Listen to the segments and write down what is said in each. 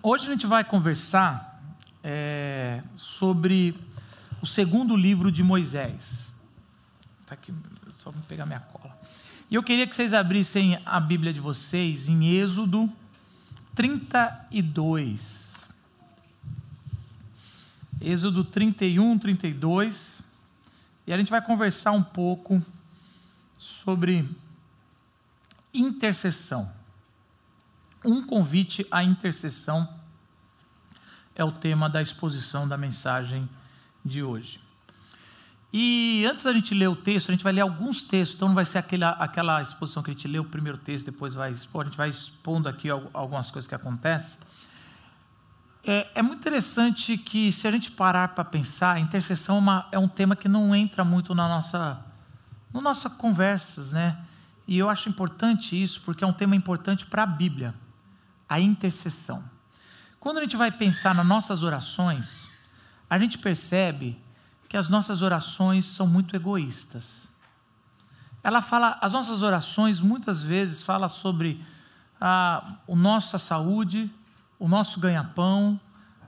Hoje a gente vai conversar é, sobre o segundo livro de Moisés. Tá aqui, só vou pegar minha cola. E eu queria que vocês abrissem a Bíblia de vocês em Êxodo 32. Êxodo 31, 32. E a gente vai conversar um pouco sobre intercessão. Um convite à intercessão é o tema da exposição da mensagem de hoje. E antes da gente ler o texto, a gente vai ler alguns textos, então não vai ser aquela, aquela exposição que a gente lê o primeiro texto, depois vai expor, a gente vai expondo aqui algumas coisas que acontecem. É, é muito interessante que, se a gente parar para pensar, a intercessão é, uma, é um tema que não entra muito na nossa, no nossas conversas, né? E eu acho importante isso, porque é um tema importante para a Bíblia, a intercessão. Quando a gente vai pensar nas nossas orações, a gente percebe que as nossas orações são muito egoístas. Ela fala, as nossas orações muitas vezes fala sobre a, a nossa saúde, o nosso ganha-pão,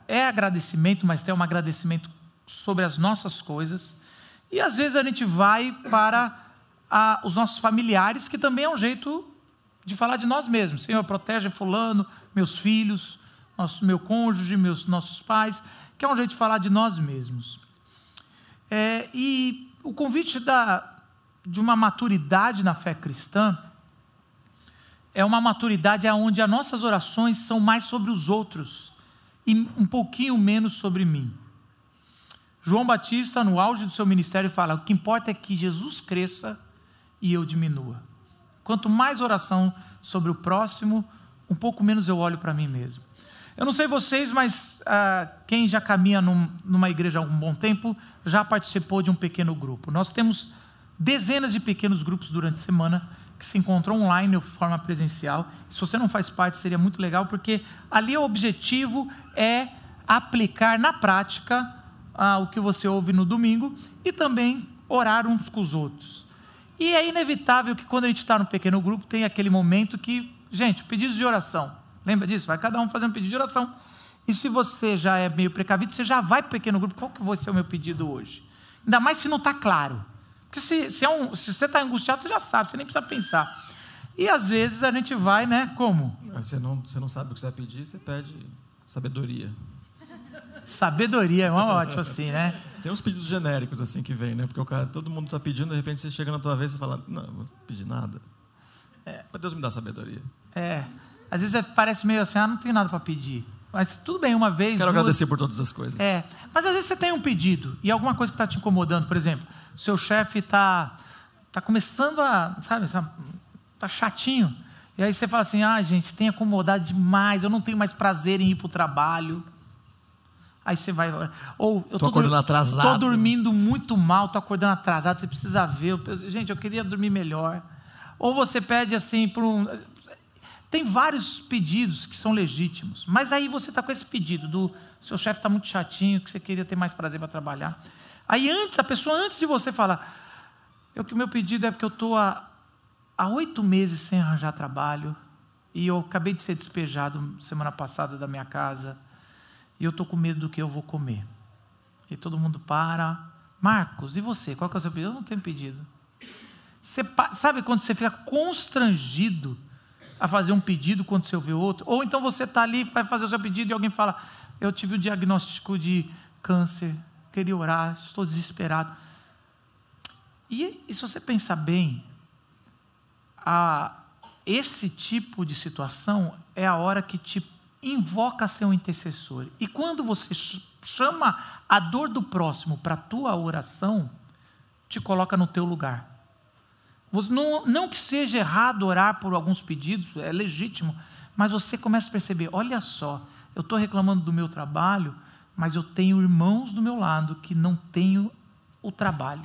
é agradecimento, mas tem um agradecimento sobre as nossas coisas. E às vezes a gente vai para a, os nossos familiares, que também é um jeito de falar de nós mesmos. Senhor, protege fulano, meus filhos, nosso, meu cônjuge, meus nossos pais, que é um jeito de falar de nós mesmos. É, e o convite da, de uma maturidade na fé cristã é uma maturidade onde as nossas orações são mais sobre os outros e um pouquinho menos sobre mim. João Batista, no auge do seu ministério, fala: o que importa é que Jesus cresça e eu diminua. Quanto mais oração sobre o próximo, um pouco menos eu olho para mim mesmo. Eu não sei vocês, mas ah, quem já caminha num, numa igreja há um bom tempo já participou de um pequeno grupo. Nós temos dezenas de pequenos grupos durante a semana que se encontram online ou de forma presencial. Se você não faz parte, seria muito legal, porque ali o objetivo é aplicar na prática ah, o que você ouve no domingo e também orar uns com os outros. E é inevitável que quando a gente está no pequeno grupo, tem aquele momento que, gente, pedidos de oração. Lembra disso? Vai cada um fazer um pedido de oração. E se você já é meio precavido, você já vai para o pequeno grupo. Qual que vai ser o meu pedido hoje? Ainda mais se não está claro. Porque se, se, é um, se você está angustiado, você já sabe, você nem precisa pensar. E às vezes a gente vai, né? Como? Você não, você não sabe o que você vai pedir, você pede sabedoria. Sabedoria, é uma ótima assim, né? Tem uns pedidos genéricos assim que vem, né? Porque o cara, todo mundo está pedindo, de repente você chega na tua vez e fala, não, não vou pedir nada. É. Para Deus me dar sabedoria. É. Às vezes parece meio assim, ah, não tenho nada para pedir. Mas tudo bem, uma vez. Quero duas... agradecer por todas as coisas. É. Mas às vezes você tem um pedido e alguma coisa que está te incomodando, por exemplo, seu chefe está tá começando a, sabe, está chatinho. E aí você fala assim: ah, gente, tem acomodado demais, eu não tenho mais prazer em ir para o trabalho. Aí você vai. Ou eu estou acordando atrasado. Estou dormindo muito mal, estou acordando atrasado, você precisa ver. Gente, eu queria dormir melhor. Ou você pede assim por um. Tem vários pedidos que são legítimos, mas aí você está com esse pedido do seu chefe está muito chatinho, que você queria ter mais prazer para trabalhar. Aí antes, a pessoa antes de você falar, eu que o meu pedido é porque eu estou há, há oito meses sem arranjar trabalho e eu acabei de ser despejado semana passada da minha casa e eu estou com medo do que eu vou comer. E todo mundo para. Marcos, e você? Qual que é o seu pedido? Eu não tenho pedido. Você, sabe quando você fica constrangido a fazer um pedido quando você ouve outro? Ou então você está ali, vai fazer o seu pedido e alguém fala: Eu tive o um diagnóstico de câncer, queria orar, estou desesperado. E, e se você pensar bem, a, esse tipo de situação é a hora que te invoca um intercessor. E quando você chama a dor do próximo para a tua oração, te coloca no teu lugar. Não, que seja errado orar por alguns pedidos, é legítimo, mas você começa a perceber: olha só, eu estou reclamando do meu trabalho, mas eu tenho irmãos do meu lado que não têm o trabalho.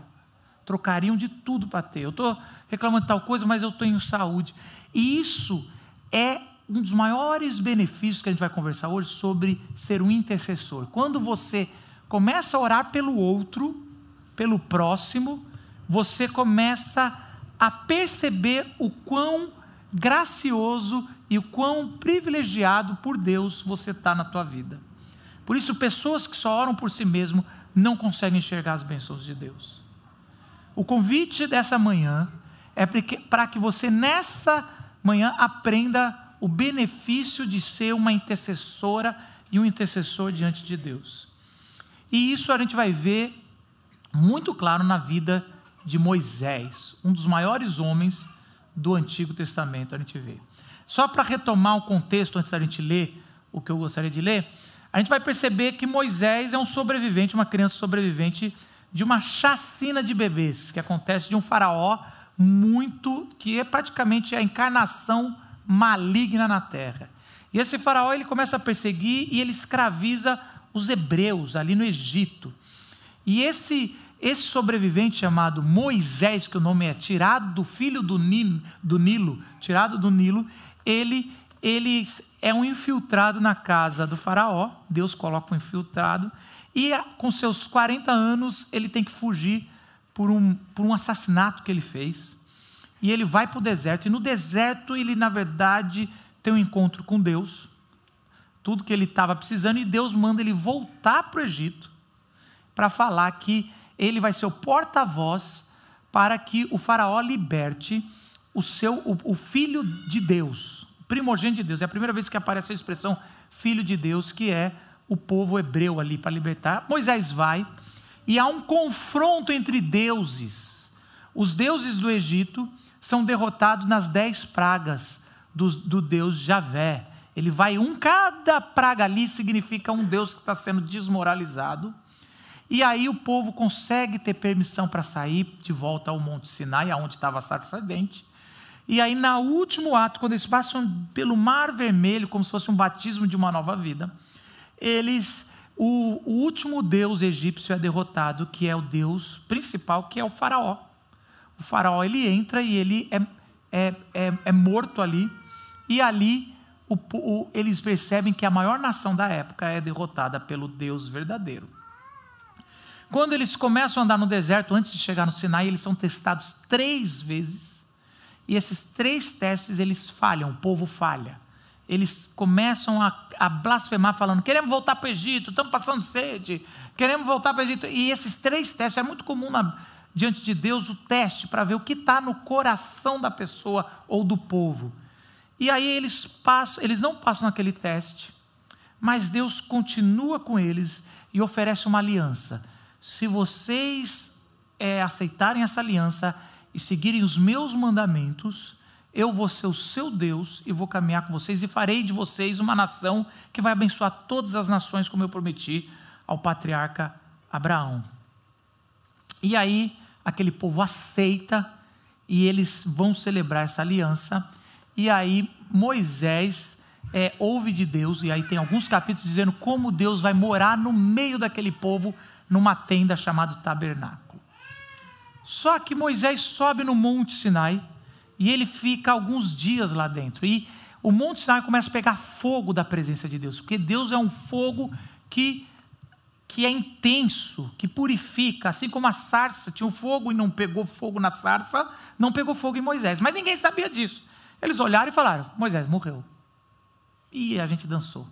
Trocariam de tudo para ter. Eu estou reclamando de tal coisa, mas eu tenho saúde. E isso é um dos maiores benefícios que a gente vai conversar hoje sobre ser um intercessor. Quando você começa a orar pelo outro, pelo próximo, você começa a perceber o quão gracioso e o quão privilegiado por Deus você está na tua vida. Por isso, pessoas que só oram por si mesmo não conseguem enxergar as bênçãos de Deus. O convite dessa manhã é para que você nessa manhã aprenda o benefício de ser uma intercessora e um intercessor diante de Deus. E isso a gente vai ver muito claro na vida de Moisés, um dos maiores homens do Antigo Testamento, a gente vê. Só para retomar o contexto antes da gente ler o que eu gostaria de ler, a gente vai perceber que Moisés é um sobrevivente, uma criança sobrevivente de uma chacina de bebês que acontece de um faraó muito que é praticamente a encarnação maligna na terra. E esse faraó ele começa a perseguir e ele escraviza os hebreus ali no Egito. E esse esse sobrevivente chamado Moisés, que o nome é tirado do filho do Nilo, do Nilo tirado do Nilo, ele ele é um infiltrado na casa do faraó, Deus coloca um infiltrado, e com seus 40 anos ele tem que fugir por um, por um assassinato que ele fez. E ele vai para o deserto, e no deserto ele, na verdade, tem um encontro com Deus, tudo que ele estava precisando, e Deus manda ele voltar para o Egito para falar que ele vai ser o porta-voz para que o faraó liberte o seu o, o filho de Deus, primogênito de Deus. É a primeira vez que aparece a expressão filho de Deus, que é o povo hebreu ali para libertar. Moisés vai e há um confronto entre deuses. Os deuses do Egito são derrotados nas dez pragas do, do Deus Javé. Ele vai um, cada praga ali significa um Deus que está sendo desmoralizado. E aí o povo consegue ter permissão para sair de volta ao Monte Sinai, aonde estava ardente. E aí, no último ato, quando eles passam pelo Mar Vermelho, como se fosse um batismo de uma nova vida, eles, o, o último deus egípcio é derrotado, que é o deus principal, que é o faraó. O faraó ele entra e ele é, é, é, é morto ali, e ali o, o, eles percebem que a maior nação da época é derrotada pelo Deus verdadeiro. Quando eles começam a andar no deserto, antes de chegar no Sinai, eles são testados três vezes e esses três testes eles falham, o povo falha. Eles começam a, a blasfemar, falando: queremos voltar para o Egito, estamos passando sede, queremos voltar para o Egito. E esses três testes, é muito comum na, diante de Deus o teste para ver o que está no coração da pessoa ou do povo. E aí eles passam, eles não passam naquele teste, mas Deus continua com eles e oferece uma aliança. Se vocês é, aceitarem essa aliança, e seguirem os meus mandamentos, eu vou ser o seu Deus e vou caminhar com vocês e farei de vocês uma nação que vai abençoar todas as nações, como eu prometi ao patriarca Abraão. E aí, aquele povo aceita e eles vão celebrar essa aliança. E aí, Moisés é, ouve de Deus, e aí tem alguns capítulos dizendo como Deus vai morar no meio daquele povo, numa tenda chamada tabernáculo. Só que Moisés sobe no Monte Sinai e ele fica alguns dias lá dentro. E o Monte Sinai começa a pegar fogo da presença de Deus, porque Deus é um fogo que, que é intenso, que purifica, assim como a sarça tinha um fogo e não pegou fogo na sarça, não pegou fogo em Moisés. Mas ninguém sabia disso. Eles olharam e falaram: Moisés morreu. E a gente dançou.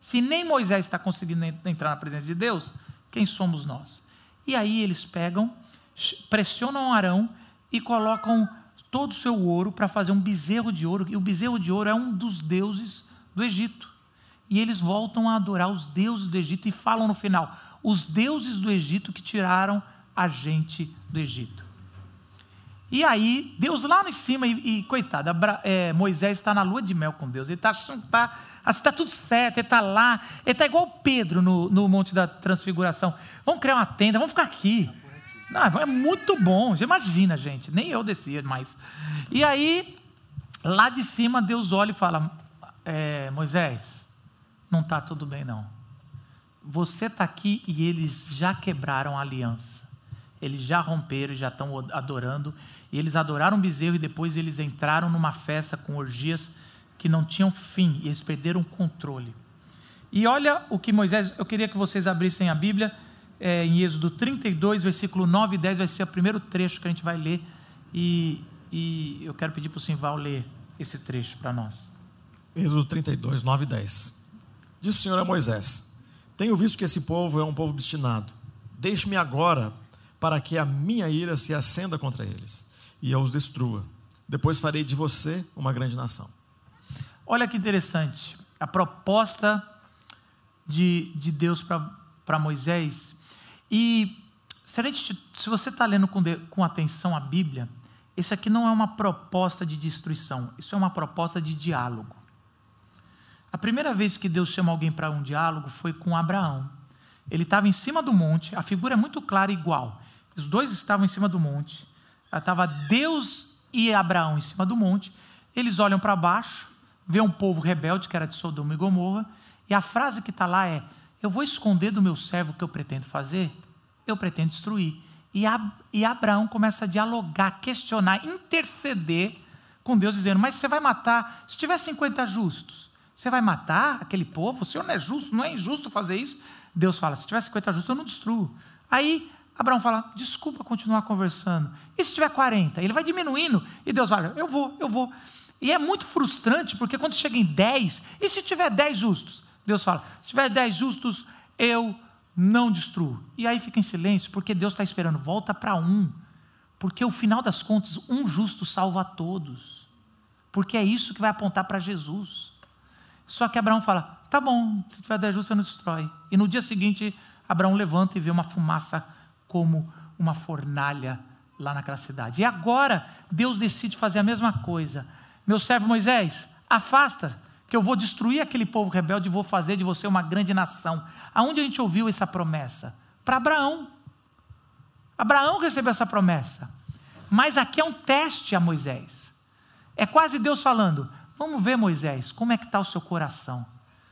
Se nem Moisés está conseguindo entrar na presença de Deus, quem somos nós? E aí eles pegam pressionam Arão e colocam todo o seu ouro para fazer um bezerro de ouro, e o bezerro de ouro é um dos deuses do Egito. E eles voltam a adorar os deuses do Egito e falam no final: os deuses do Egito que tiraram a gente do Egito. E aí, Deus lá em cima, e, e coitado, é, Moisés está na lua de mel com Deus, ele está achando que está assim, tá tudo certo, ele está lá, ele está igual Pedro no, no Monte da Transfiguração. Vamos criar uma tenda, vamos ficar aqui. Não, é muito bom. Imagina, gente. Nem eu descia mais. E aí, lá de cima, Deus olha e fala: é, Moisés, não está tudo bem, não. Você está aqui e eles já quebraram a aliança. Eles já romperam e já estão adorando. E eles adoraram o bezerro e depois eles entraram numa festa com orgias que não tinham fim. E eles perderam o controle. E olha o que Moisés. Eu queria que vocês abrissem a Bíblia é, em Êxodo 32, versículo 9 e 10, vai ser o primeiro trecho que a gente vai ler. E, e eu quero pedir para o Simval ler esse trecho para nós. Êxodo 32, 9 e 10. Diz o Senhor a Moisés: Tenho visto que esse povo é um povo obstinado. Deixe-me agora para que a minha ira se acenda contra eles e eu os destrua. Depois farei de você uma grande nação. Olha que interessante. A proposta de, de Deus para Moisés. E se, gente, se você está lendo com, de, com atenção a Bíblia, isso aqui não é uma proposta de destruição, isso é uma proposta de diálogo. A primeira vez que Deus chama alguém para um diálogo foi com Abraão. Ele estava em cima do monte, a figura é muito clara e igual. Os dois estavam em cima do monte. Estava Deus e Abraão em cima do monte. Eles olham para baixo, vê um povo rebelde que era de Sodoma e Gomorra, e a frase que está lá é: Eu vou esconder do meu servo o que eu pretendo fazer? Eu pretendo destruir. E, a, e Abraão começa a dialogar, questionar, interceder com Deus, dizendo: Mas você vai matar, se tiver 50 justos, você vai matar aquele povo? O senhor não é justo, não é injusto fazer isso? Deus fala: Se tiver 50 justos, eu não destruo. Aí Abraão fala: desculpa continuar conversando. E se tiver 40? Ele vai diminuindo. E Deus fala: eu vou, eu vou. E é muito frustrante, porque quando chega em 10, e se tiver 10 justos? Deus fala: se tiver 10 justos, eu não destruo. E aí fica em silêncio, porque Deus está esperando, volta para um. Porque o final das contas, um justo salva todos. Porque é isso que vai apontar para Jesus. Só que Abraão fala: tá bom, se tiver 10 justos, você não destrói. E no dia seguinte, Abraão levanta e vê uma fumaça como uma fornalha lá naquela cidade. E agora Deus decide fazer a mesma coisa. Meu servo Moisés, afasta, que eu vou destruir aquele povo rebelde e vou fazer de você uma grande nação. Aonde a gente ouviu essa promessa? Para Abraão. Abraão recebeu essa promessa. Mas aqui é um teste a Moisés. É quase Deus falando: Vamos ver, Moisés, como é que está o seu coração?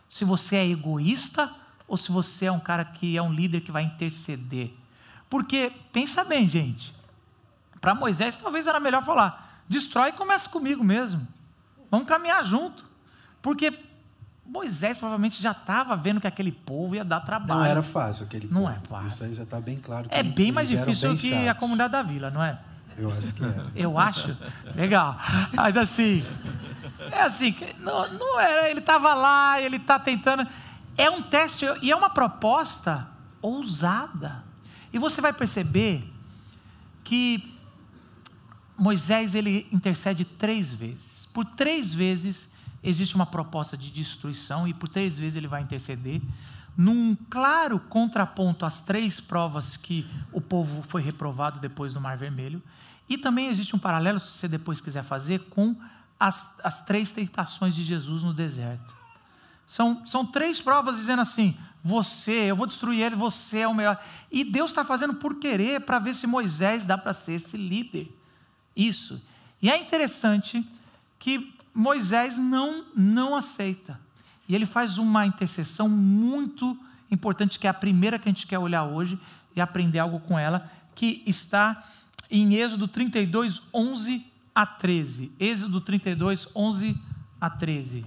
Se você é egoísta ou se você é um cara que é um líder que vai interceder. Porque, pensa bem, gente, para Moisés talvez era melhor falar: destrói e começa comigo mesmo. Vamos caminhar junto. Porque Moisés provavelmente já estava vendo que aquele povo ia dar trabalho. Não era fácil aquele não povo. Não é fácil. Isso aí já está bem claro. é bem mais difícil bem que chatos. a comunidade da vila, não é? Eu acho que é. Eu acho. Legal. Mas assim, é assim, não, não era, ele estava lá, ele está tentando. É um teste e é uma proposta ousada. E você vai perceber que Moisés ele intercede três vezes. Por três vezes existe uma proposta de destruição e por três vezes ele vai interceder num claro contraponto às três provas que o povo foi reprovado depois do Mar Vermelho. E também existe um paralelo, se você depois quiser fazer, com as, as três tentações de Jesus no deserto. São, são três provas dizendo assim: você, eu vou destruir ele, você é o melhor. E Deus está fazendo por querer para ver se Moisés dá para ser esse líder. Isso. E é interessante que Moisés não, não aceita. E ele faz uma intercessão muito importante, que é a primeira que a gente quer olhar hoje e aprender algo com ela, que está em Êxodo 32, 11 a 13. Êxodo 32, 11 a 13.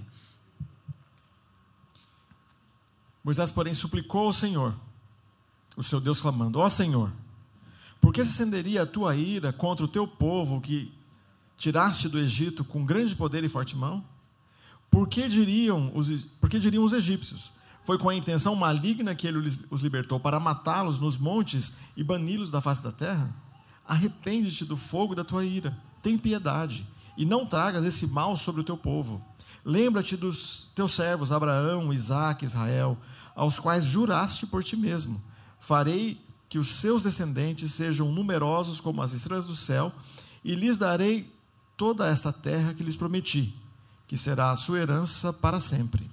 Moisés, porém, suplicou ao Senhor, o seu Deus, clamando: Ó oh, Senhor, por que se acenderia a tua ira contra o teu povo que tiraste do Egito com grande poder e forte mão? Por que diriam os, por que diriam os egípcios? Foi com a intenção maligna que ele os libertou para matá-los nos montes e bani-los da face da terra? Arrepende-te do fogo da tua ira, tem piedade, e não tragas esse mal sobre o teu povo. Lembra-te dos teus servos Abraão, Isaque, Israel, aos quais juraste por ti mesmo: farei que os seus descendentes sejam numerosos como as estrelas do céu, e lhes darei toda esta terra que lhes prometi, que será a sua herança para sempre.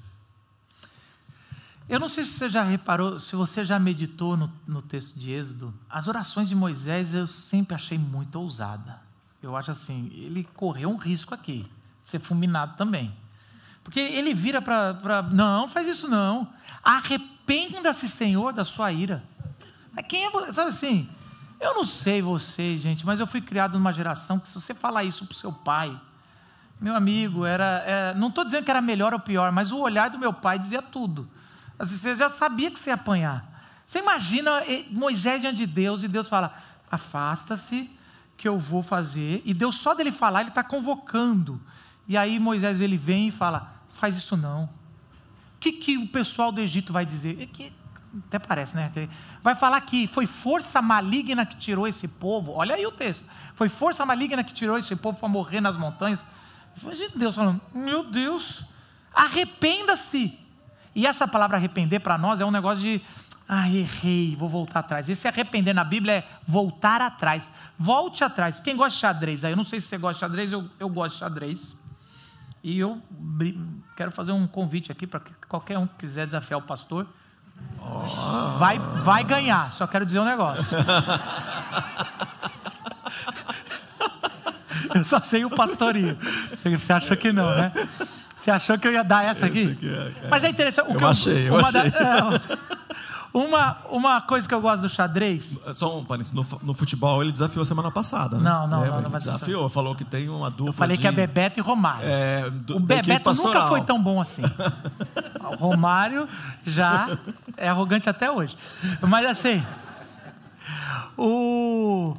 Eu não sei se você já reparou, se você já meditou no, no texto de Êxodo, as orações de Moisés eu sempre achei muito ousada. Eu acho assim, ele correu um risco aqui, ser fulminado também. Porque ele vira para. Não, faz isso não. Arrependa-se, Senhor, da sua ira. Quem é você? Sabe assim? Eu não sei vocês, gente, mas eu fui criado numa geração que se você falar isso para o seu pai, meu amigo, era. É, não estou dizendo que era melhor ou pior, mas o olhar do meu pai dizia tudo. Assim, você já sabia que você ia apanhar. Você imagina Moisés diante de Deus e Deus fala: afasta-se, que eu vou fazer. E Deus, só dele falar, ele está convocando. E aí Moisés ele vem e fala: faz isso não. O que, que o pessoal do Egito vai dizer? É que, até parece, né? Vai falar que foi força maligna que tirou esse povo. Olha aí o texto. Foi força maligna que tirou esse povo para morrer nas montanhas. Imagina Deus falando: Meu Deus, arrependa-se. E essa palavra arrepender para nós é um negócio de. Ah, errei, vou voltar atrás. Esse arrepender na Bíblia é voltar atrás. Volte atrás. Quem gosta de xadrez aí? Eu não sei se você gosta de xadrez, eu, eu gosto de xadrez. E eu quero fazer um convite aqui para qualquer um que quiser desafiar o pastor. Oh. Vai, vai ganhar, só quero dizer um negócio. eu só sei o pastorinho. Você achou que não, né? Você achou que eu ia dar essa aqui? aqui é, é. Mas é interessante. O eu achei, eu achei. Da, é, uma, uma coisa que eu gosto do xadrez. Só um parênteses, no, no futebol ele desafiou semana passada, né? Não, não, é, não. não desafiou, falou que tem uma dupla. Eu falei de, que é Bebeto e Romário. É, do, o Bebeto nunca foi tão bom assim. o Romário já é arrogante até hoje. Mas assim, o,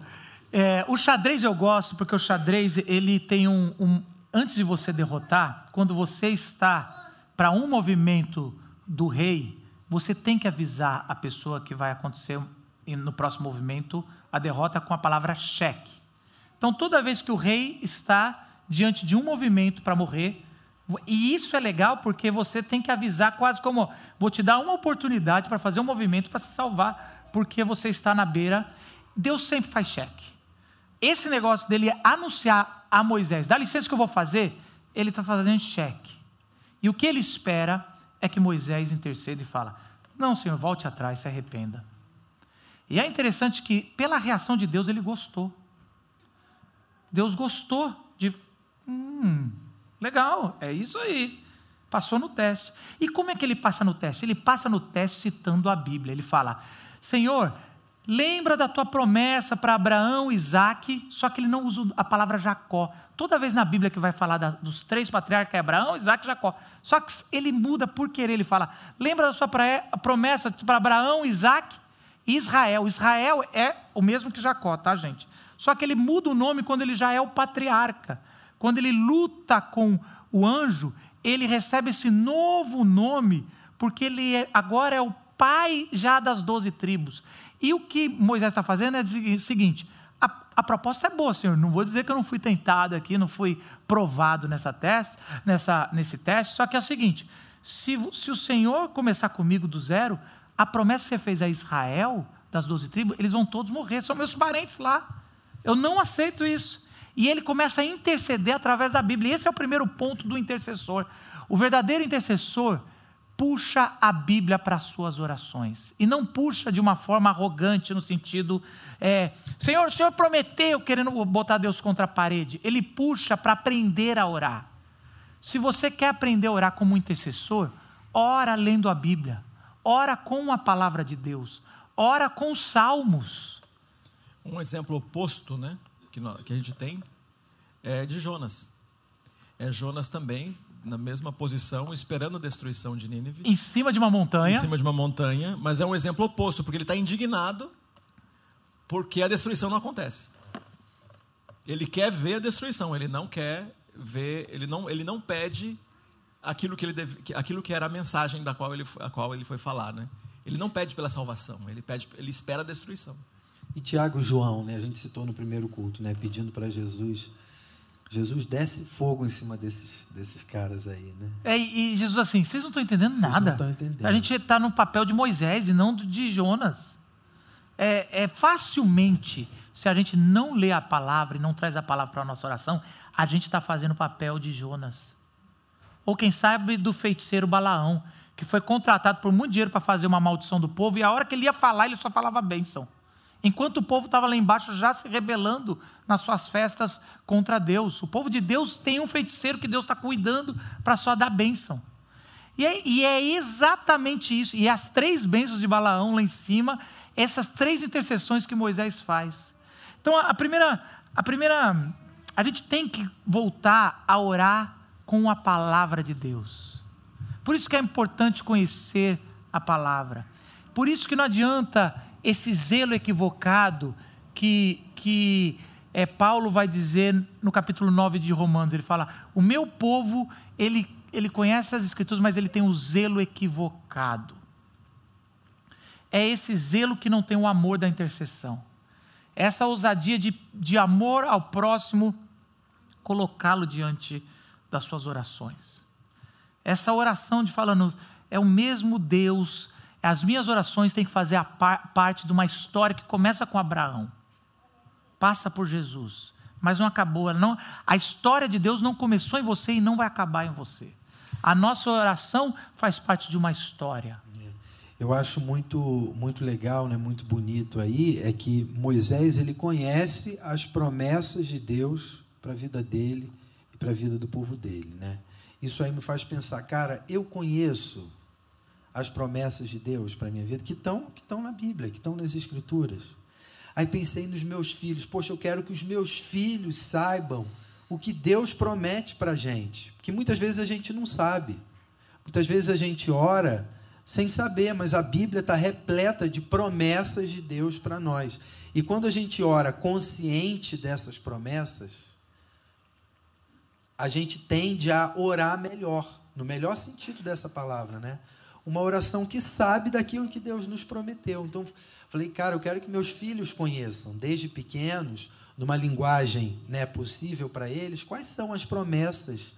é, o xadrez eu gosto porque o xadrez ele tem um, um antes de você derrotar, quando você está para um movimento do rei você tem que avisar a pessoa que vai acontecer no próximo movimento a derrota com a palavra cheque. Então, toda vez que o rei está diante de um movimento para morrer, e isso é legal porque você tem que avisar quase como: vou te dar uma oportunidade para fazer um movimento para se salvar, porque você está na beira. Deus sempre faz cheque. Esse negócio dele anunciar a Moisés: dá licença que eu vou fazer, ele está fazendo cheque. E o que ele espera é que Moisés intercede e fala: Não, Senhor, volte atrás, se arrependa. E é interessante que, pela reação de Deus, ele gostou. Deus gostou de. Hum, legal, é isso aí. Passou no teste. E como é que ele passa no teste? Ele passa no teste citando a Bíblia. Ele fala: Senhor, Lembra da tua promessa para Abraão, Isaac, só que ele não usa a palavra Jacó. Toda vez na Bíblia que vai falar da, dos três patriarcas, é Abraão, Isaac e Jacó. Só que ele muda por querer, ele fala: lembra da sua promessa para Abraão, Isaac e Israel. Israel é o mesmo que Jacó, tá, gente? Só que ele muda o nome quando ele já é o patriarca. Quando ele luta com o anjo, ele recebe esse novo nome, porque ele é, agora é o pai já das doze tribos. E o que Moisés está fazendo é o seguinte: a, a, proposta é boa, Senhor. Não vou dizer que eu não fui tentado aqui, não fui provado nessa teste, nessa, nesse teste. Só que é o seguinte: se, se o Senhor começar comigo do zero, a promessa que você fez a Israel, das doze tribos, eles vão todos morrer. São meus parentes lá. Eu não aceito isso. E ele começa a interceder através da Bíblia. Esse é o primeiro ponto do intercessor. O verdadeiro intercessor puxa a Bíblia para as suas orações. E não puxa de uma forma arrogante, no sentido, é, Senhor, o Senhor prometeu, querendo botar Deus contra a parede. Ele puxa para aprender a orar. Se você quer aprender a orar como intercessor, ora lendo a Bíblia, ora com a palavra de Deus, ora com os salmos. Um exemplo oposto né, que, que a gente tem é de Jonas. É Jonas também na mesma posição, esperando a destruição de Nínive. Em cima de uma montanha. Em cima de uma montanha, mas é um exemplo oposto, porque ele está indignado porque a destruição não acontece. Ele quer ver a destruição, ele não quer ver, ele não, ele não pede aquilo que, ele deve, aquilo que era a mensagem da qual ele, a qual ele foi falar, né? Ele não pede pela salvação, ele pede, ele espera a destruição. E Tiago e João, né? A gente citou no primeiro culto, né? Pedindo para Jesus Jesus desce fogo em cima desses, desses caras aí, né? É, e Jesus assim, vocês não estão entendendo vocês nada. Não estão entendendo. A gente está no papel de Moisés e não de Jonas. É, é, facilmente, se a gente não lê a palavra e não traz a palavra para a nossa oração, a gente está fazendo o papel de Jonas. Ou quem sabe do feiticeiro Balaão, que foi contratado por muito dinheiro para fazer uma maldição do povo, e a hora que ele ia falar, ele só falava bênção enquanto o povo estava lá embaixo já se rebelando nas suas festas contra Deus. O povo de Deus tem um feiticeiro que Deus está cuidando para só dar bênção. E é, e é, exatamente isso. E as três bênçãos de Balaão lá em cima, essas três intercessões que Moisés faz. Então, a primeira, a primeira, a gente tem que voltar a orar com a palavra de Deus. Por isso que é importante conhecer a palavra. Por isso que não adianta esse zelo equivocado que, que é, Paulo vai dizer no capítulo 9 de Romanos. Ele fala: O meu povo, ele ele conhece as Escrituras, mas ele tem o zelo equivocado. É esse zelo que não tem o amor da intercessão. Essa ousadia de, de amor ao próximo, colocá-lo diante das suas orações. Essa oração de falando, é o mesmo Deus, as minhas orações têm que fazer a par, parte de uma história que começa com Abraão, passa por Jesus, mas não acabou. Não, a história de Deus não começou em você e não vai acabar em você. A nossa oração faz parte de uma história. Eu acho muito muito legal, né, muito bonito aí, é que Moisés ele conhece as promessas de Deus para a vida dele e para a vida do povo dele, né? Isso aí me faz pensar, cara, eu conheço as promessas de Deus para a minha vida que estão que na Bíblia, que estão nas Escrituras. Aí pensei nos meus filhos, poxa, eu quero que os meus filhos saibam o que Deus promete para a gente, porque muitas vezes a gente não sabe. Muitas vezes a gente ora sem saber, mas a Bíblia está repleta de promessas de Deus para nós. E quando a gente ora consciente dessas promessas, a gente tende a orar melhor, no melhor sentido dessa palavra, né? Uma oração que sabe daquilo que Deus nos prometeu. Então, falei, cara, eu quero que meus filhos conheçam, desde pequenos, numa linguagem né, possível para eles, quais são as promessas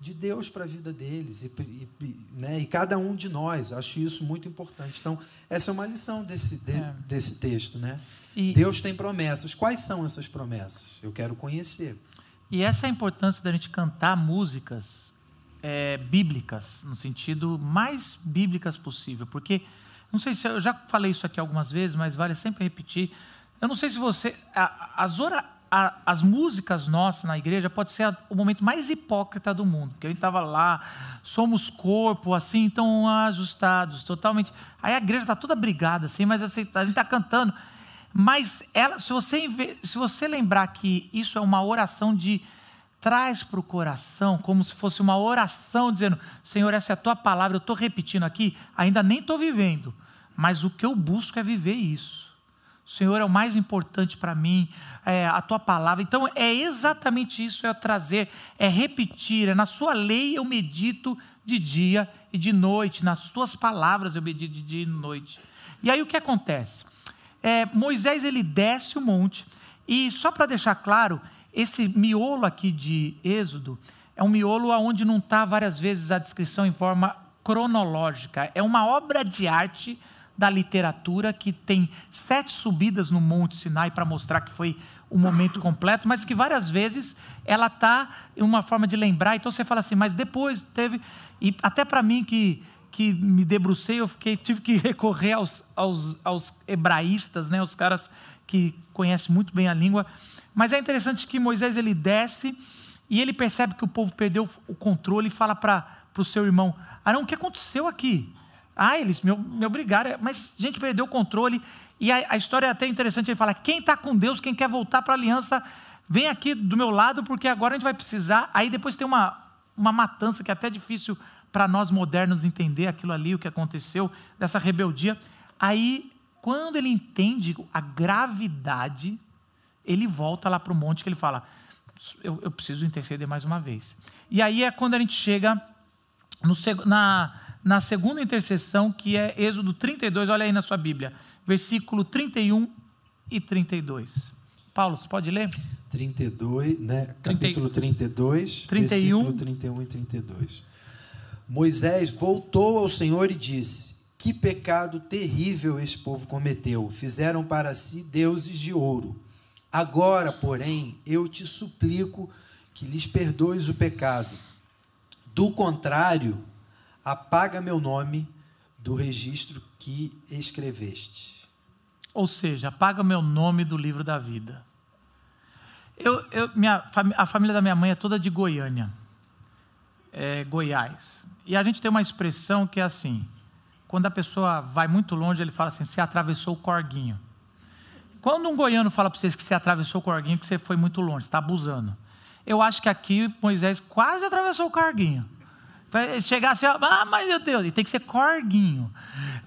de Deus para a vida deles e, e, né, e cada um de nós. Acho isso muito importante. Então, essa é uma lição desse, de, é. desse texto. Né? E, Deus tem promessas. Quais são essas promessas? Eu quero conhecer. E essa é a importância da gente cantar músicas é, bíblicas, no sentido mais bíblicas possível. Porque, não sei se eu já falei isso aqui algumas vezes, mas vale sempre repetir. Eu não sei se você. As orações a, as músicas nossas na igreja pode ser o momento mais hipócrita do mundo, porque a gente estava lá, somos corpo, assim, então ajustados, totalmente. Aí a igreja está toda brigada, assim, mas assim, a gente está cantando. Mas ela, se você, se você lembrar que isso é uma oração de traz para o coração, como se fosse uma oração dizendo: Senhor, essa é a tua palavra, eu estou repetindo aqui, ainda nem estou vivendo, mas o que eu busco é viver isso. O Senhor é o mais importante para mim, é, a tua palavra. Então é exatamente isso, é trazer, é repetir, é na sua lei eu medito de dia e de noite, nas tuas palavras eu medito de dia e de noite. E aí o que acontece? É, Moisés ele desce o monte, e só para deixar claro, esse miolo aqui de Êxodo é um miolo onde não está várias vezes a descrição em forma cronológica, é uma obra de arte da literatura que tem sete subidas no Monte Sinai para mostrar que foi o momento completo, mas que várias vezes ela está em uma forma de lembrar. Então você fala assim, mas depois teve. E até para mim que, que me debrucei, eu fiquei, tive que recorrer aos, aos, aos hebraístas, né, os caras que conhecem muito bem a língua. Mas é interessante que Moisés ele desce e ele percebe que o povo perdeu o controle e fala para o seu irmão: Arão, o que aconteceu aqui? Ah, eles me, me obrigaram, mas a gente perdeu o controle. E a, a história é até interessante, ele fala, quem está com Deus, quem quer voltar para a aliança, vem aqui do meu lado, porque agora a gente vai precisar. Aí depois tem uma, uma matança que é até difícil para nós modernos entender aquilo ali, o que aconteceu, dessa rebeldia. Aí, quando ele entende a gravidade, ele volta lá para o monte que ele fala, eu, eu, preciso interceder mais uma vez. E aí é quando a gente chega no, na, na segunda intercessão, que é Êxodo 32, olha aí na sua Bíblia, versículo 31 e 32. Paulo, você pode ler? 32, né? Capítulo 32, 31. versículo 31 e 32. Moisés voltou ao Senhor e disse: Que pecado terrível esse povo cometeu! Fizeram para si deuses de ouro. Agora, porém, eu te suplico que lhes perdoes o pecado. Do contrário, apaga meu nome do registro que escreveste. Ou seja, apaga meu nome do livro da vida. Eu, eu, minha, a família da minha mãe é toda de Goiânia, é, Goiás. E a gente tem uma expressão que é assim: quando a pessoa vai muito longe, ele fala assim: você atravessou o corguinho. Quando um goiano fala para vocês que você atravessou o corguinho, que você foi muito longe, está abusando. Eu acho que aqui Moisés quase atravessou o corguinho. Chegar assim, ah, mas meu Deus, e tem que ser corguinho.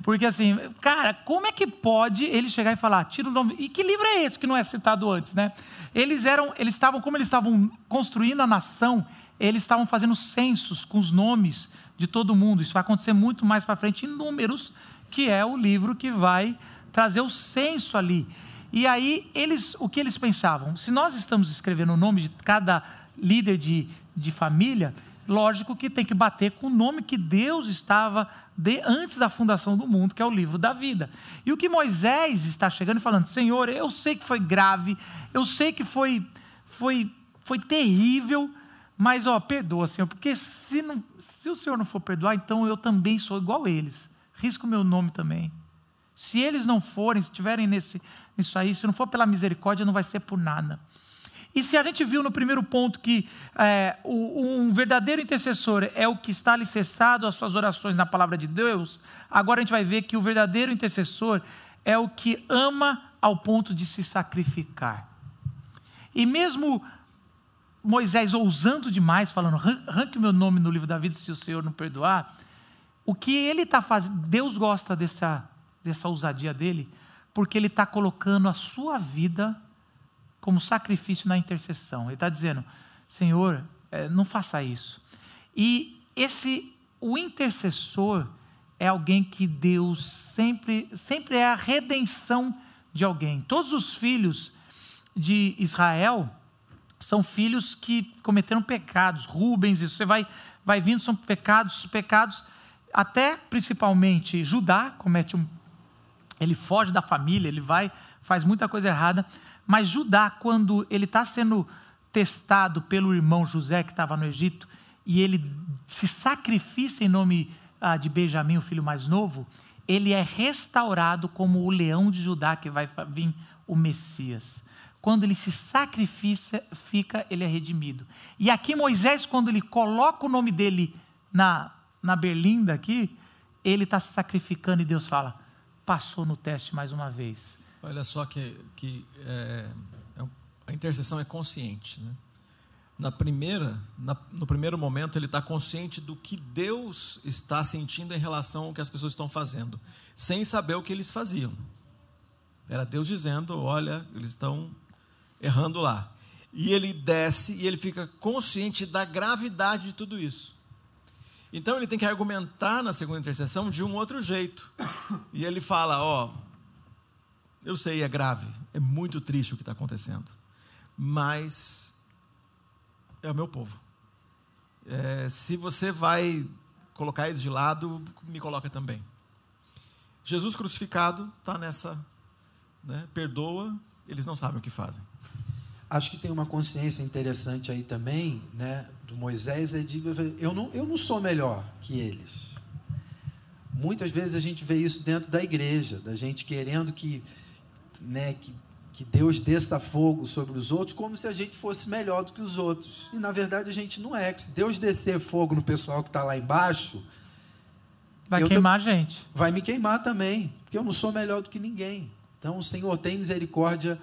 Porque assim, cara, como é que pode ele chegar e falar, tira o nome. E que livro é esse que não é citado antes, né? Eles eram, eles estavam, como eles estavam construindo a nação, eles estavam fazendo censos com os nomes de todo mundo. Isso vai acontecer muito mais para frente em Números, que é o livro que vai trazer o censo ali. E aí, eles, o que eles pensavam? Se nós estamos escrevendo o nome de cada líder de, de família, lógico que tem que bater com o nome que Deus estava de, antes da fundação do mundo, que é o livro da vida. E o que Moisés está chegando e falando: Senhor, eu sei que foi grave, eu sei que foi, foi, foi terrível, mas ó, perdoa, Senhor, porque se, não, se o Senhor não for perdoar, então eu também sou igual a eles. Risco meu nome também. Se eles não forem, se estiverem nesse, nisso aí, se não for pela misericórdia, não vai ser por nada. E se a gente viu no primeiro ponto que é, um verdadeiro intercessor é o que está alicerçado às suas orações na palavra de Deus, agora a gente vai ver que o verdadeiro intercessor é o que ama ao ponto de se sacrificar. E mesmo Moisés ousando demais, falando, arranque o meu nome no livro da vida se o Senhor não perdoar, o que ele está fazendo, Deus gosta dessa, dessa ousadia dele, porque ele está colocando a sua vida como sacrifício na intercessão. Ele está dizendo, Senhor, é, não faça isso. E esse, o intercessor é alguém que Deus sempre, sempre é a redenção de alguém. Todos os filhos de Israel são filhos que cometeram pecados. Rubens, isso você vai, vai vindo, são pecados, pecados. Até principalmente Judá comete um. Ele foge da família, ele vai, faz muita coisa errada. Mas Judá, quando ele está sendo testado pelo irmão José, que estava no Egito, e ele se sacrifica em nome ah, de Benjamim, o filho mais novo, ele é restaurado como o leão de Judá, que vai vir o Messias. Quando ele se sacrifica, ele é redimido. E aqui Moisés, quando ele coloca o nome dele na, na berlinda aqui, ele está se sacrificando e Deus fala: passou no teste mais uma vez. Olha só que, que é, é a intercessão é consciente. Né? Na primeira, na, no primeiro momento, ele está consciente do que Deus está sentindo em relação ao que as pessoas estão fazendo, sem saber o que eles faziam. Era Deus dizendo: olha, eles estão errando lá. E ele desce e ele fica consciente da gravidade de tudo isso. Então ele tem que argumentar na segunda intercessão de um outro jeito. E ele fala: ó, eu sei, é grave, é muito triste o que está acontecendo, mas é o meu povo. É, se você vai colocar eles de lado, me coloca também. Jesus crucificado está nessa, né, perdoa, eles não sabem o que fazem. Acho que tem uma consciência interessante aí também, né, do Moisés, é de eu não, eu não sou melhor que eles. Muitas vezes a gente vê isso dentro da igreja, da gente querendo que né, que, que Deus desça fogo sobre os outros, como se a gente fosse melhor do que os outros. E na verdade a gente não é. Se Deus descer fogo no pessoal que está lá embaixo. Vai queimar a gente. Vai me queimar também, porque eu não sou melhor do que ninguém. Então, o Senhor tem misericórdia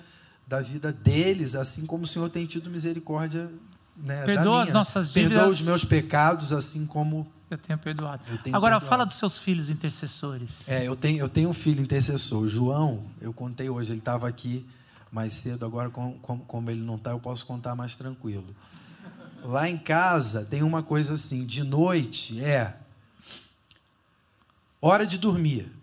da vida deles, assim como o Senhor tem tido misericórdia né, Perdoa as nossas dívidas. Perdoa os meus pecados, assim como eu tenho perdoado. Eu tenho Agora, perdoado. fala dos seus filhos intercessores. É, eu tenho, eu tenho um filho intercessor. João, eu contei hoje, ele estava aqui mais cedo, agora, como, como ele não está, eu posso contar mais tranquilo. Lá em casa tem uma coisa assim: de noite é hora de dormir.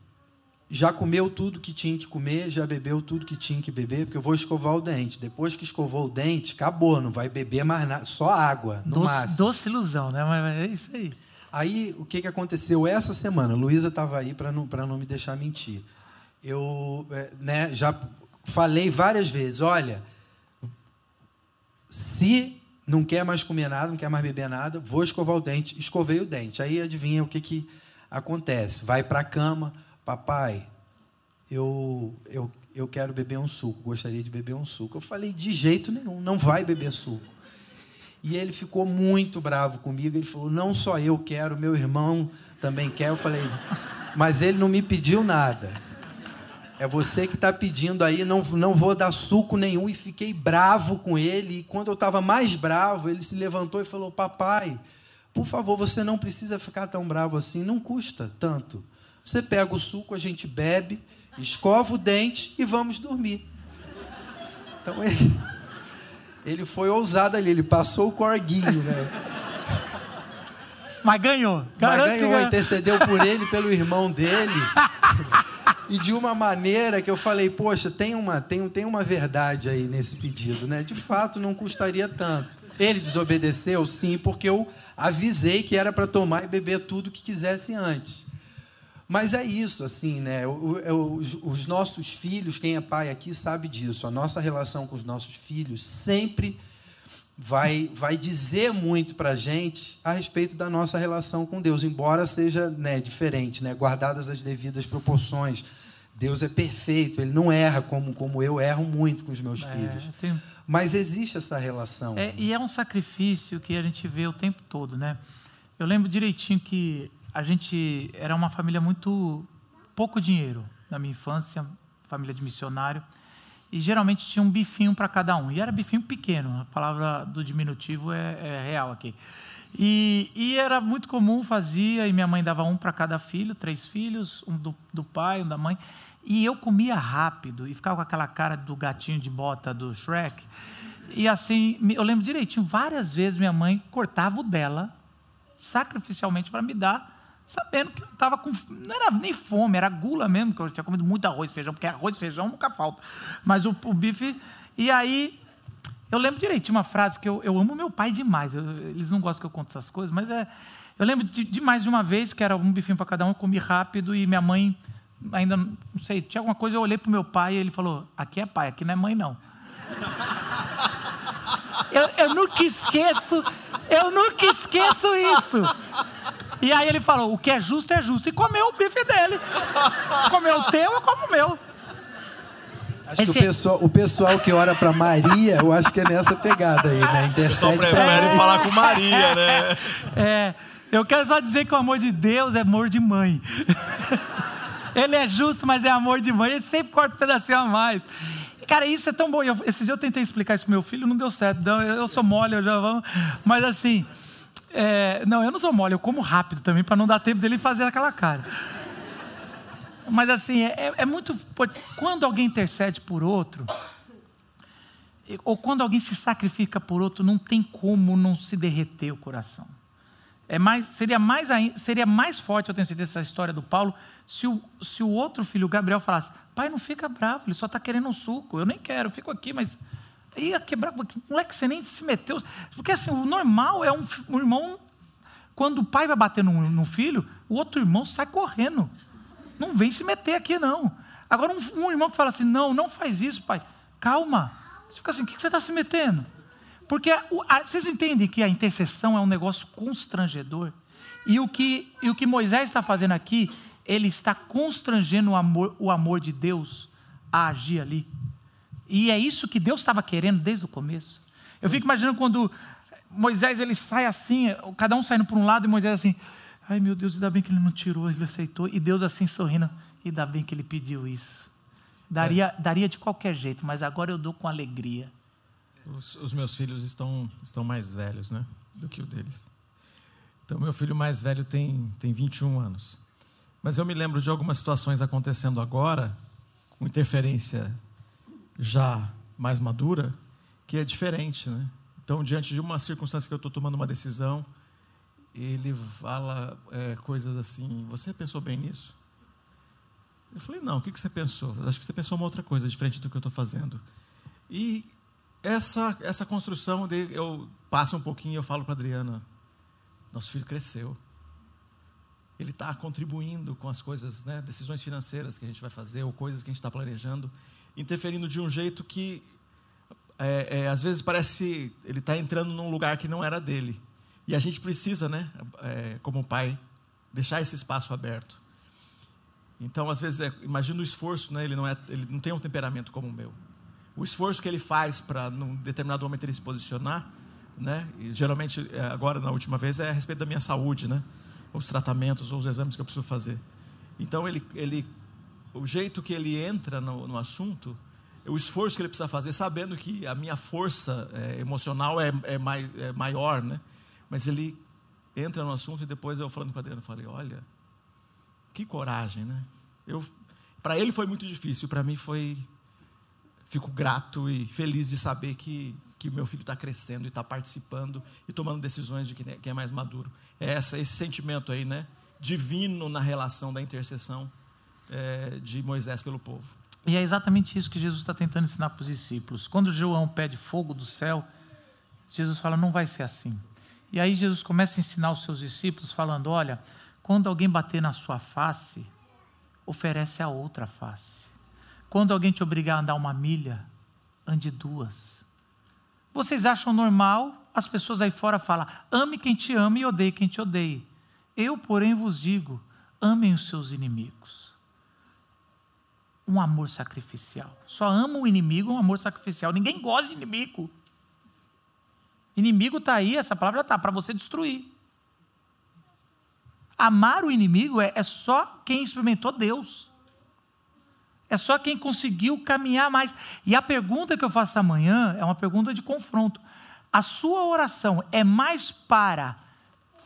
Já comeu tudo que tinha que comer, já bebeu tudo que tinha que beber, porque eu vou escovar o dente. Depois que escovou o dente, acabou, não vai beber mais nada, só água, no doce, máximo. Doce ilusão, né? Mas é isso aí. Aí, o que, que aconteceu essa semana? Luísa estava aí para não, não me deixar mentir. Eu é, né, já falei várias vezes: olha, se não quer mais comer nada, não quer mais beber nada, vou escovar o dente. Escovei o dente. Aí adivinha o que, que acontece? Vai para a cama, papai, eu, eu, eu quero beber um suco, gostaria de beber um suco. Eu falei: de jeito nenhum, não vai beber suco. E ele ficou muito bravo comigo. Ele falou: Não só eu quero, meu irmão também quer. Eu falei: Mas ele não me pediu nada. É você que está pedindo aí, não, não vou dar suco nenhum. E fiquei bravo com ele. E quando eu estava mais bravo, ele se levantou e falou: Papai, por favor, você não precisa ficar tão bravo assim, não custa tanto. Você pega o suco, a gente bebe, escova o dente e vamos dormir. Então ele ele foi ousado ali, ele passou o corguinho, né? Mas ganhou. Mas ganhou, ganhou, intercedeu por ele, pelo irmão dele. e de uma maneira que eu falei, poxa, tem uma, tem, tem uma verdade aí nesse pedido, né? De fato, não custaria tanto. Ele desobedeceu, sim, porque eu avisei que era para tomar e beber tudo que quisesse antes. Mas é isso, assim, né? Os, os nossos filhos, quem é pai aqui sabe disso. A nossa relação com os nossos filhos sempre vai, vai dizer muito para a gente a respeito da nossa relação com Deus, embora seja né, diferente, né, guardadas as devidas proporções. Deus é perfeito, Ele não erra como, como eu erro muito com os meus é, filhos. Tenho... Mas existe essa relação. É, e é um sacrifício que a gente vê o tempo todo, né? Eu lembro direitinho que a gente era uma família muito pouco dinheiro na minha infância, família de missionário e geralmente tinha um bifinho para cada um. E era bifinho pequeno, a palavra do diminutivo é, é real aqui. E, e, era muito comum, fazia, e minha mãe dava um para cada filho, três filhos, um do, do, pai, um da mãe. E eu comia rápido e ficava com aquela cara do gatinho de bota do Shrek. E assim, eu lembro direitinho, várias vezes minha mãe cortava o dela, sacrificialmente, para me dar sabendo que eu estava com. Não era nem fome, era gula mesmo, que eu tinha comido muito arroz e feijão, porque arroz e feijão nunca falta. Mas o, o bife. E aí, eu lembro direitinho uma frase que eu, eu amo meu pai demais. Eu, eles não gostam que eu conte essas coisas, mas é. Eu lembro de, de mais de uma vez que era um bifinho para cada um, eu comi rápido e minha mãe, ainda não sei, tinha alguma coisa, eu olhei para o meu pai e ele falou: Aqui é pai, aqui não é mãe, não. eu, eu nunca esqueço, eu nunca esqueço isso. E aí ele falou: o que é justo é justo. E comeu o bife dele. Comeu o teu, eu como o meu. Acho Esse... que o pessoal, o pessoal que ora para Maria, eu acho que é nessa pegada aí, né? Intercede o pessoal prefere é... falar com Maria, né? É. Eu quero só dizer que o amor de Deus é amor de mãe. Ele é justo, mas é amor de mãe. Ele sempre corta um pedacinho a mais. Cara, isso é tão bom. Eu, esse dia eu tentei explicar isso pro meu filho, não deu certo. Eu sou mole, eu já vou. Mas assim, é, não, eu não sou mole, eu como rápido também, para não dar tempo dele fazer aquela cara. Mas assim, é, é muito. Quando alguém intercede por outro, ou quando alguém se sacrifica por outro, não tem como não se derreter o coração. É mais, seria, mais, seria mais forte, eu tenho certeza, essa história do Paulo, se o, se o outro filho, o Gabriel, falasse: Pai, não fica bravo, ele só está querendo um suco, eu nem quero, eu fico aqui, mas ia quebrar. Moleque, você nem se meteu. Porque assim, o normal é um, um irmão. Quando o pai vai bater no, no, filho, o outro irmão sai correndo. Não vem se meter aqui, não. Agora, um, um irmão que fala assim: não, não faz isso, pai. Calma. Você fica assim: o que você está se metendo? Porque a, a, vocês entendem que a intercessão é um negócio constrangedor. E o que, e o que Moisés está fazendo aqui, ele está constrangendo o amor, o amor de Deus a agir ali. E é isso que Deus estava querendo desde o começo. Eu fico imaginando quando Moisés ele sai assim, cada um saindo por um lado e Moisés assim, ai meu Deus, ainda bem que ele não tirou, ele aceitou. E Deus assim sorrindo, ainda bem que ele pediu isso. Daria, é. daria de qualquer jeito, mas agora eu dou com alegria. Os, os, meus filhos estão, estão mais velhos né, do que o deles. Então, meu filho mais velho tem, tem 21 anos. Mas eu me lembro de algumas situações acontecendo agora, com interferência já mais madura, que é diferente, né? Então, diante de uma circunstância que eu estou tomando uma decisão, ele fala é, coisas assim: Você pensou bem nisso? Eu falei: Não, o que, que você pensou? Acho que você pensou uma outra coisa diferente do que eu estou fazendo. E essa, essa construção, de, eu passo um pouquinho e eu falo para Adriana: Nosso filho cresceu. Ele está contribuindo com as coisas, né, decisões financeiras que a gente vai fazer, ou coisas que a gente está planejando interferindo de um jeito que é, é, às vezes parece ele está entrando num lugar que não era dele. E a gente precisa, né, é, como pai, deixar esse espaço aberto. Então, às vezes, é, imagina o esforço, né, ele, não é, ele não tem um temperamento como o meu. O esforço que ele faz para, num determinado momento, ele se posicionar, né, e geralmente, é, agora, na última vez, é a respeito da minha saúde, né, os tratamentos ou os exames que eu preciso fazer. Então, ele, ele o jeito que ele entra no, no assunto, o esforço que ele precisa fazer, sabendo que a minha força é, emocional é, é, mai, é, maior, né? Mas ele entra no assunto e depois eu falando com a Adriana, falei, olha, que coragem, né? Eu, para ele foi muito difícil, para mim foi, fico grato e feliz de saber que que meu filho está crescendo e está participando e tomando decisões de quem é mais maduro. É essa, esse sentimento aí, né? Divino na relação da intercessão é, de Moisés pelo povo. E é exatamente isso que Jesus está tentando ensinar para os discípulos. Quando João pede fogo do céu, Jesus fala: não vai ser assim. E aí Jesus começa a ensinar os seus discípulos, falando: olha, quando alguém bater na sua face, oferece a outra face. Quando alguém te obrigar a andar uma milha, ande duas. Vocês acham normal as pessoas aí fora falam: ame quem te ama e odeie quem te odeie. Eu, porém, vos digo: amem os seus inimigos. Um amor sacrificial. Só ama o inimigo um amor sacrificial. Ninguém gosta de inimigo. Inimigo está aí, essa palavra está para você destruir. Amar o inimigo é, é só quem experimentou Deus. É só quem conseguiu caminhar mais. E a pergunta que eu faço amanhã é uma pergunta de confronto. A sua oração é mais para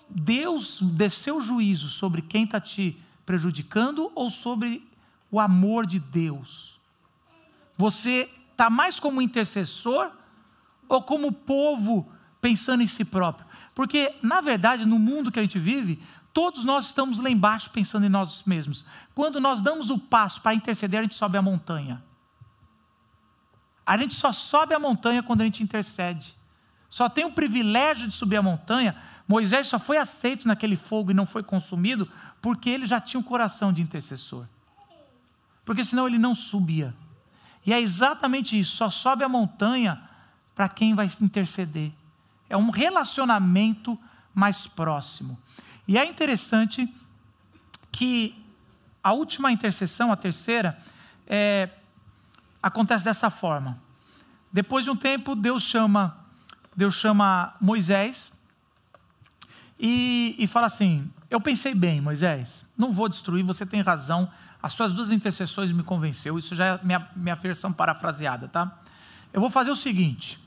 Deus descer o juízo sobre quem está te prejudicando ou sobre o amor de Deus? Você está mais como intercessor ou como povo pensando em si próprio. Porque, na verdade, no mundo que a gente vive, todos nós estamos lá embaixo pensando em nós mesmos. Quando nós damos o passo para interceder, a gente sobe a montanha. A gente só sobe a montanha quando a gente intercede. Só tem o privilégio de subir a montanha. Moisés só foi aceito naquele fogo e não foi consumido porque ele já tinha um coração de intercessor. Porque senão ele não subia. E é exatamente isso, só sobe a montanha para quem vai interceder é um relacionamento mais próximo. E é interessante que a última intercessão, a terceira, é, acontece dessa forma. Depois de um tempo, Deus chama, Deus chama Moisés e, e fala assim: Eu pensei bem, Moisés, não vou destruir, você tem razão. As suas duas intercessões me convenceu. Isso já é minha, minha versão parafraseada, tá? Eu vou fazer o seguinte: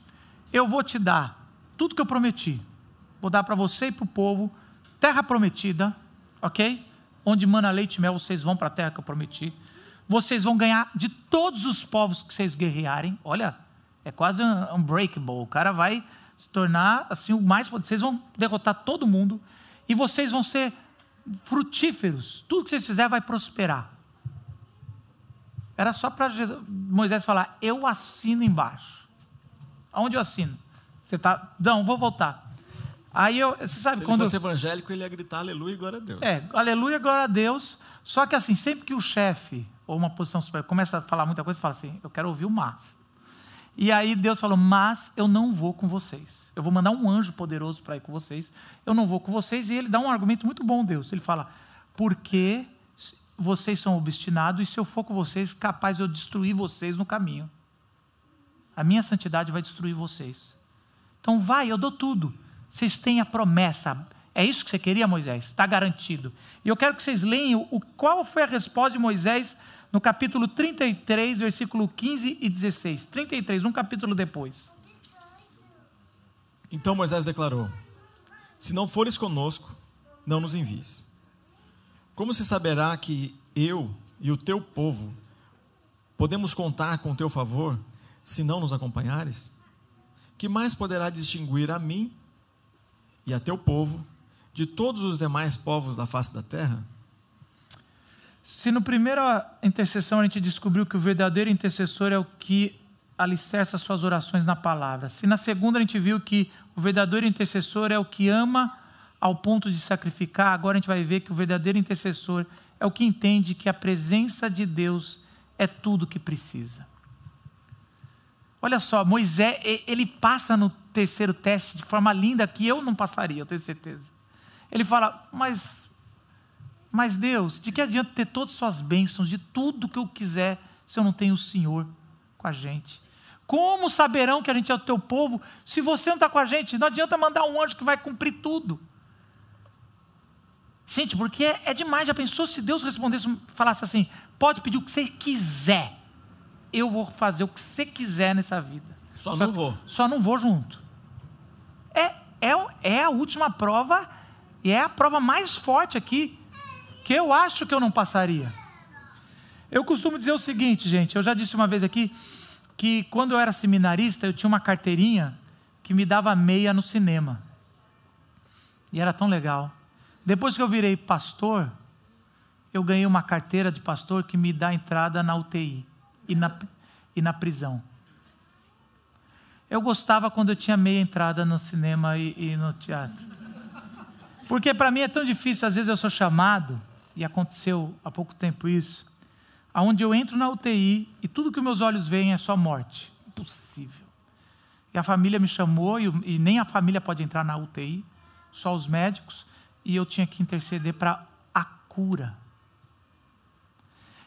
eu vou te dar tudo que eu prometi. Vou dar para você e para o povo terra prometida, ok? Onde mana leite e mel, vocês vão para a terra que eu prometi. Vocês vão ganhar de todos os povos que vocês guerrearem. Olha, é quase um unbreakable. O cara vai se tornar assim o mais. Vocês vão derrotar todo mundo e vocês vão ser frutíferos. Tudo que vocês fizerem vai prosperar. Era só para Moisés falar: Eu assino embaixo. Aonde eu assino? Você tá, não, vou voltar. Aí eu, você sabe Se quando ele fosse evangélico, ele ia gritar aleluia e glória a Deus. É, aleluia, glória a Deus. Só que assim, sempre que o chefe ou uma posição superior começa a falar muita coisa, fala assim: "Eu quero ouvir o mas". E aí Deus falou: "Mas eu não vou com vocês. Eu vou mandar um anjo poderoso para ir com vocês. Eu não vou com vocês". E ele dá um argumento muito bom, Deus. Ele fala: "Porque vocês são obstinados e se eu for com vocês, capaz eu destruir vocês no caminho. A minha santidade vai destruir vocês. Então vai, eu dou tudo. Vocês têm a promessa. É isso que você queria, Moisés? Está garantido. E eu quero que vocês leiam o, qual foi a resposta de Moisés no capítulo 33, versículo 15 e 16. 33, um capítulo depois. Então Moisés declarou: Se não fores conosco, não nos envies. Como se saberá que eu e o teu povo podemos contar com o teu favor se não nos acompanhares? que mais poderá distinguir a mim e a teu povo de todos os demais povos da face da terra? Se no primeira intercessão a gente descobriu que o verdadeiro intercessor é o que alicerça suas orações na palavra, se na segunda a gente viu que o verdadeiro intercessor é o que ama ao ponto de sacrificar, agora a gente vai ver que o verdadeiro intercessor é o que entende que a presença de Deus é tudo que precisa. Olha só, Moisés, ele passa no terceiro teste de forma linda que eu não passaria, eu tenho certeza. Ele fala, mas, mas Deus, de que adianta ter todas as suas bênçãos, de tudo que eu quiser, se eu não tenho o Senhor com a gente? Como saberão que a gente é o teu povo se você não está com a gente? Não adianta mandar um anjo que vai cumprir tudo. Gente, porque é, é demais. Já pensou se Deus respondesse, falasse assim: pode pedir o que você quiser eu vou fazer o que você quiser nessa vida. Só, só não vou. Só não vou junto. É, é, é a última prova e é a prova mais forte aqui que eu acho que eu não passaria. Eu costumo dizer o seguinte, gente, eu já disse uma vez aqui, que quando eu era seminarista, eu tinha uma carteirinha que me dava meia no cinema. E era tão legal. Depois que eu virei pastor, eu ganhei uma carteira de pastor que me dá entrada na UTI e na, e na prisão. Eu gostava quando eu tinha meia entrada no cinema e, e no teatro. Porque para mim é tão difícil, às vezes eu sou chamado, e aconteceu há pouco tempo isso, aonde eu entro na UTI e tudo que meus olhos veem é só morte. Impossível. E a família me chamou, e, e nem a família pode entrar na UTI, só os médicos, e eu tinha que interceder para a cura.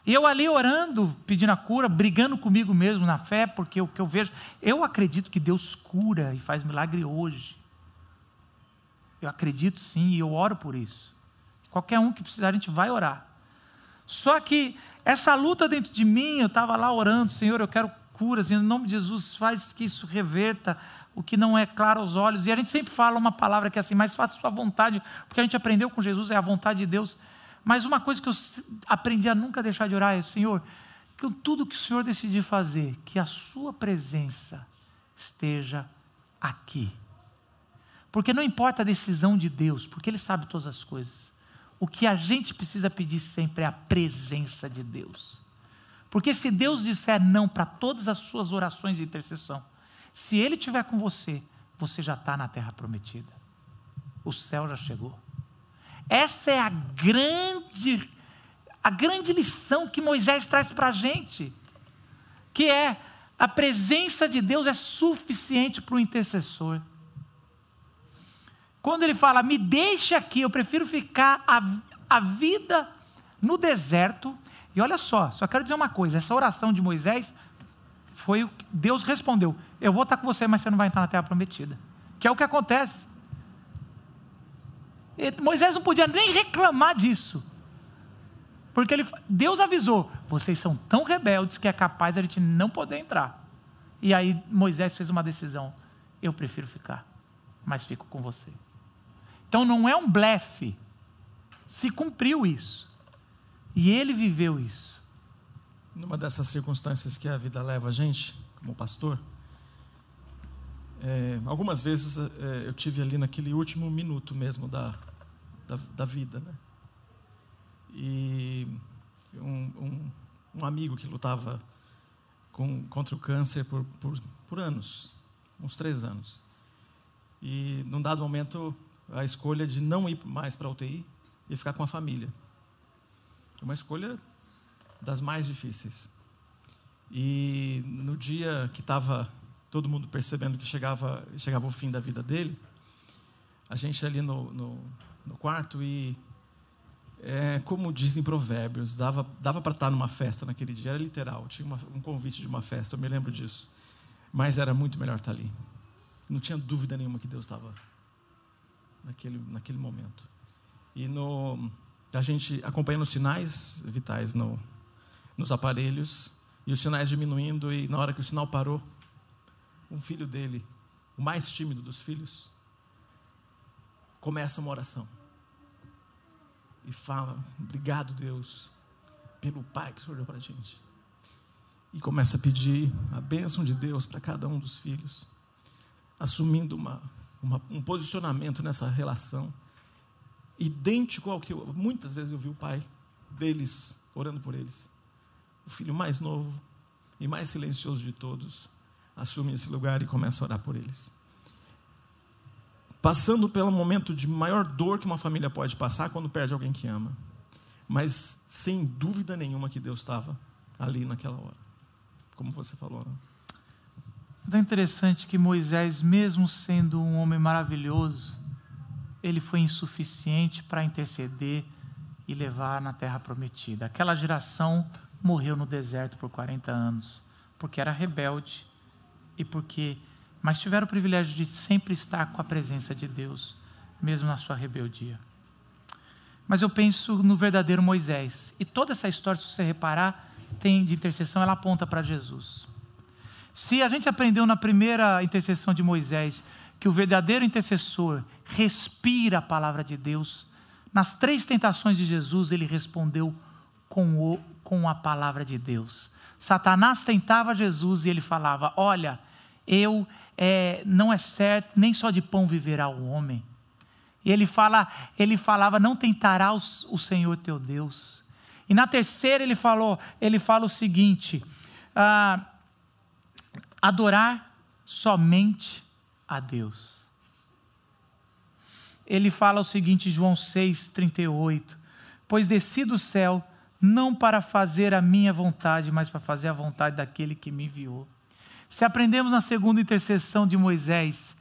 E eu ali orando, pedindo a cura, brigando comigo mesmo na fé, porque o que eu vejo, eu acredito que Deus cura e faz milagre hoje. Eu acredito sim e eu oro por isso. Qualquer um que precisar, a gente vai orar. Só que essa luta dentro de mim, eu estava lá orando, Senhor, eu quero curas, em nome de Jesus, faz que isso reverta o que não é claro aos olhos. E a gente sempre fala uma palavra que é assim, mas faça sua vontade, porque a gente aprendeu com Jesus, é a vontade de Deus. Mas uma coisa que eu aprendi a nunca deixar de orar é, Senhor, que tudo que o Senhor decidir fazer, que a sua presença esteja aqui. Porque não importa a decisão de Deus, porque Ele sabe todas as coisas. O que a gente precisa pedir sempre é a presença de Deus. Porque se Deus disser não para todas as suas orações de intercessão, se Ele estiver com você, você já está na terra prometida. O céu já chegou. Essa é a grande, a grande lição que Moisés traz para a gente, que é a presença de Deus é suficiente para o intercessor. Quando ele fala, me deixe aqui, eu prefiro ficar a, a vida no deserto. E olha só, só quero dizer uma coisa: essa oração de Moisés foi o que Deus respondeu: Eu vou estar com você, mas você não vai entrar na terra prometida. Que é o que acontece. E Moisés não podia nem reclamar disso. Porque ele, Deus avisou: vocês são tão rebeldes que é capaz de a gente não poder entrar. E aí Moisés fez uma decisão: eu prefiro ficar, mas fico com você. Então não é um blefe. Se cumpriu isso. E ele viveu isso. Numa dessas circunstâncias que a vida leva a gente, como pastor, é, algumas vezes é, eu tive ali naquele último minuto mesmo da, da, da vida, né? E um, um, um, amigo que lutava com, contra o câncer por, por, por anos, uns três anos. E num dado momento a escolha de não ir mais para a UTI e ficar com a família. É uma escolha das mais difíceis. E no dia que estava todo mundo percebendo que chegava, chegava o fim da vida dele, a gente ali no, no, no quarto e, é, como dizem provérbios, dava, dava para estar numa festa naquele dia, era literal, tinha uma, um convite de uma festa, eu me lembro disso. Mas era muito melhor estar ali. Não tinha dúvida nenhuma que Deus estava naquele, naquele momento. E no, a gente acompanhando os sinais vitais no, nos aparelhos, e os sinais diminuindo, e na hora que o sinal parou, um filho dele, o mais tímido dos filhos, começa uma oração. E fala: Obrigado, Deus, pelo Pai que o Senhor deu para a gente. E começa a pedir a bênção de Deus para cada um dos filhos, assumindo uma uma, um posicionamento nessa relação idêntico ao que eu, muitas vezes eu vi o pai deles orando por eles. O filho mais novo e mais silencioso de todos assume esse lugar e começa a orar por eles. Passando pelo momento de maior dor que uma família pode passar quando perde alguém que ama. Mas sem dúvida nenhuma que Deus estava ali naquela hora. Como você falou. Né? É interessante que Moisés, mesmo sendo um homem maravilhoso, ele foi insuficiente para interceder e levar na terra prometida. Aquela geração morreu no deserto por 40 anos, porque era rebelde e porque mas tiveram o privilégio de sempre estar com a presença de Deus, mesmo na sua rebeldia. Mas eu penso no verdadeiro Moisés. E toda essa história, se você reparar, tem de intercessão, ela aponta para Jesus. Se a gente aprendeu na primeira intercessão de Moisés que o verdadeiro intercessor respira a palavra de Deus, nas três tentações de Jesus ele respondeu com, o, com a palavra de Deus. Satanás tentava Jesus e ele falava: Olha, eu é, não é certo, nem só de pão viverá o homem. E ele, fala, ele falava: Não tentará o, o Senhor teu Deus. E na terceira ele falou, ele fala o seguinte: ah, adorar somente a Deus. Ele fala o seguinte, João 6, 38. Pois desci do céu não para fazer a minha vontade, mas para fazer a vontade daquele que me enviou. Se aprendemos na segunda intercessão de Moisés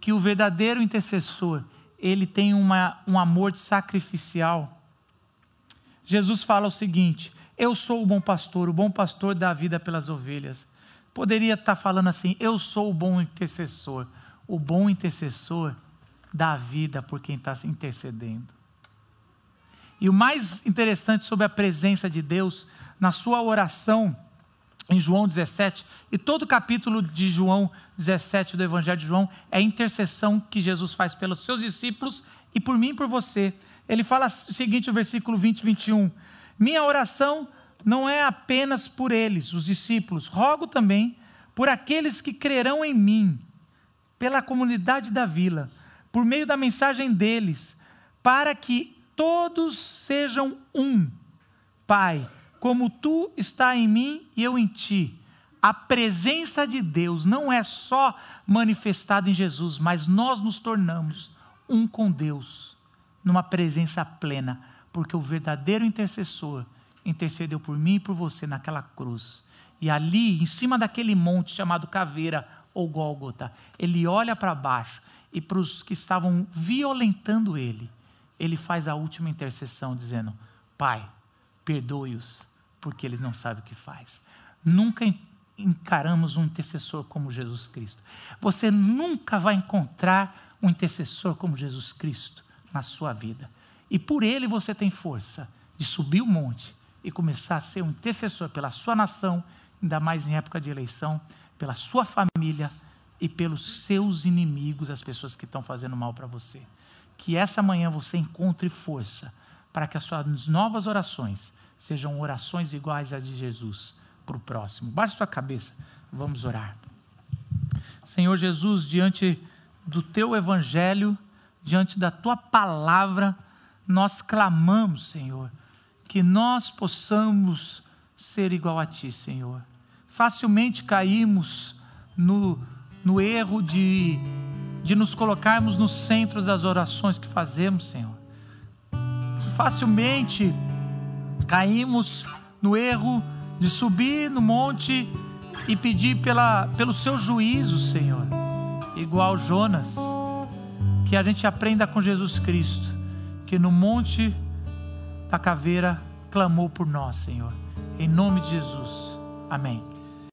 que o verdadeiro intercessor, ele tem uma, um amor sacrificial. Jesus fala o seguinte: Eu sou o bom pastor, o bom pastor dá a vida pelas ovelhas. Poderia estar falando assim: Eu sou o bom intercessor. O bom intercessor dá vida por quem está intercedendo. E o mais interessante sobre a presença de Deus na sua oração em João 17, e todo o capítulo de João 17 do Evangelho de João é a intercessão que Jesus faz pelos seus discípulos e por mim e por você. Ele fala o seguinte, no versículo 20 e 21. Minha oração não é apenas por eles, os discípulos, rogo também por aqueles que crerão em mim, pela comunidade da vila, por meio da mensagem deles, para que todos sejam um. Pai, como tu está em mim e eu em ti. A presença de Deus não é só manifestada em Jesus, mas nós nos tornamos um com Deus, numa presença plena, porque o verdadeiro intercessor intercedeu por mim e por você naquela cruz. E ali, em cima daquele monte chamado Caveira ou Gólgota, ele olha para baixo e para os que estavam violentando ele, ele faz a última intercessão, dizendo: Pai, perdoe-os, porque eles não sabem o que faz. Nunca encaramos um intercessor como Jesus Cristo. Você nunca vai encontrar um intercessor como Jesus Cristo na sua vida. E por ele você tem força de subir o monte e começar a ser um intercessor pela sua nação, ainda mais em época de eleição, pela sua família e pelos seus inimigos, as pessoas que estão fazendo mal para você que essa manhã você encontre força para que as suas novas orações sejam orações iguais às de Jesus para o próximo. Baixe sua cabeça, vamos orar. Senhor Jesus, diante do teu evangelho, diante da tua palavra, nós clamamos, Senhor, que nós possamos ser igual a ti, Senhor. Facilmente caímos no, no erro de de nos colocarmos nos centros das orações que fazemos, Senhor. Facilmente caímos no erro de subir no monte e pedir pela, pelo seu juízo, Senhor, igual Jonas, que a gente aprenda com Jesus Cristo, que no monte da caveira clamou por nós, Senhor. Em nome de Jesus. Amém.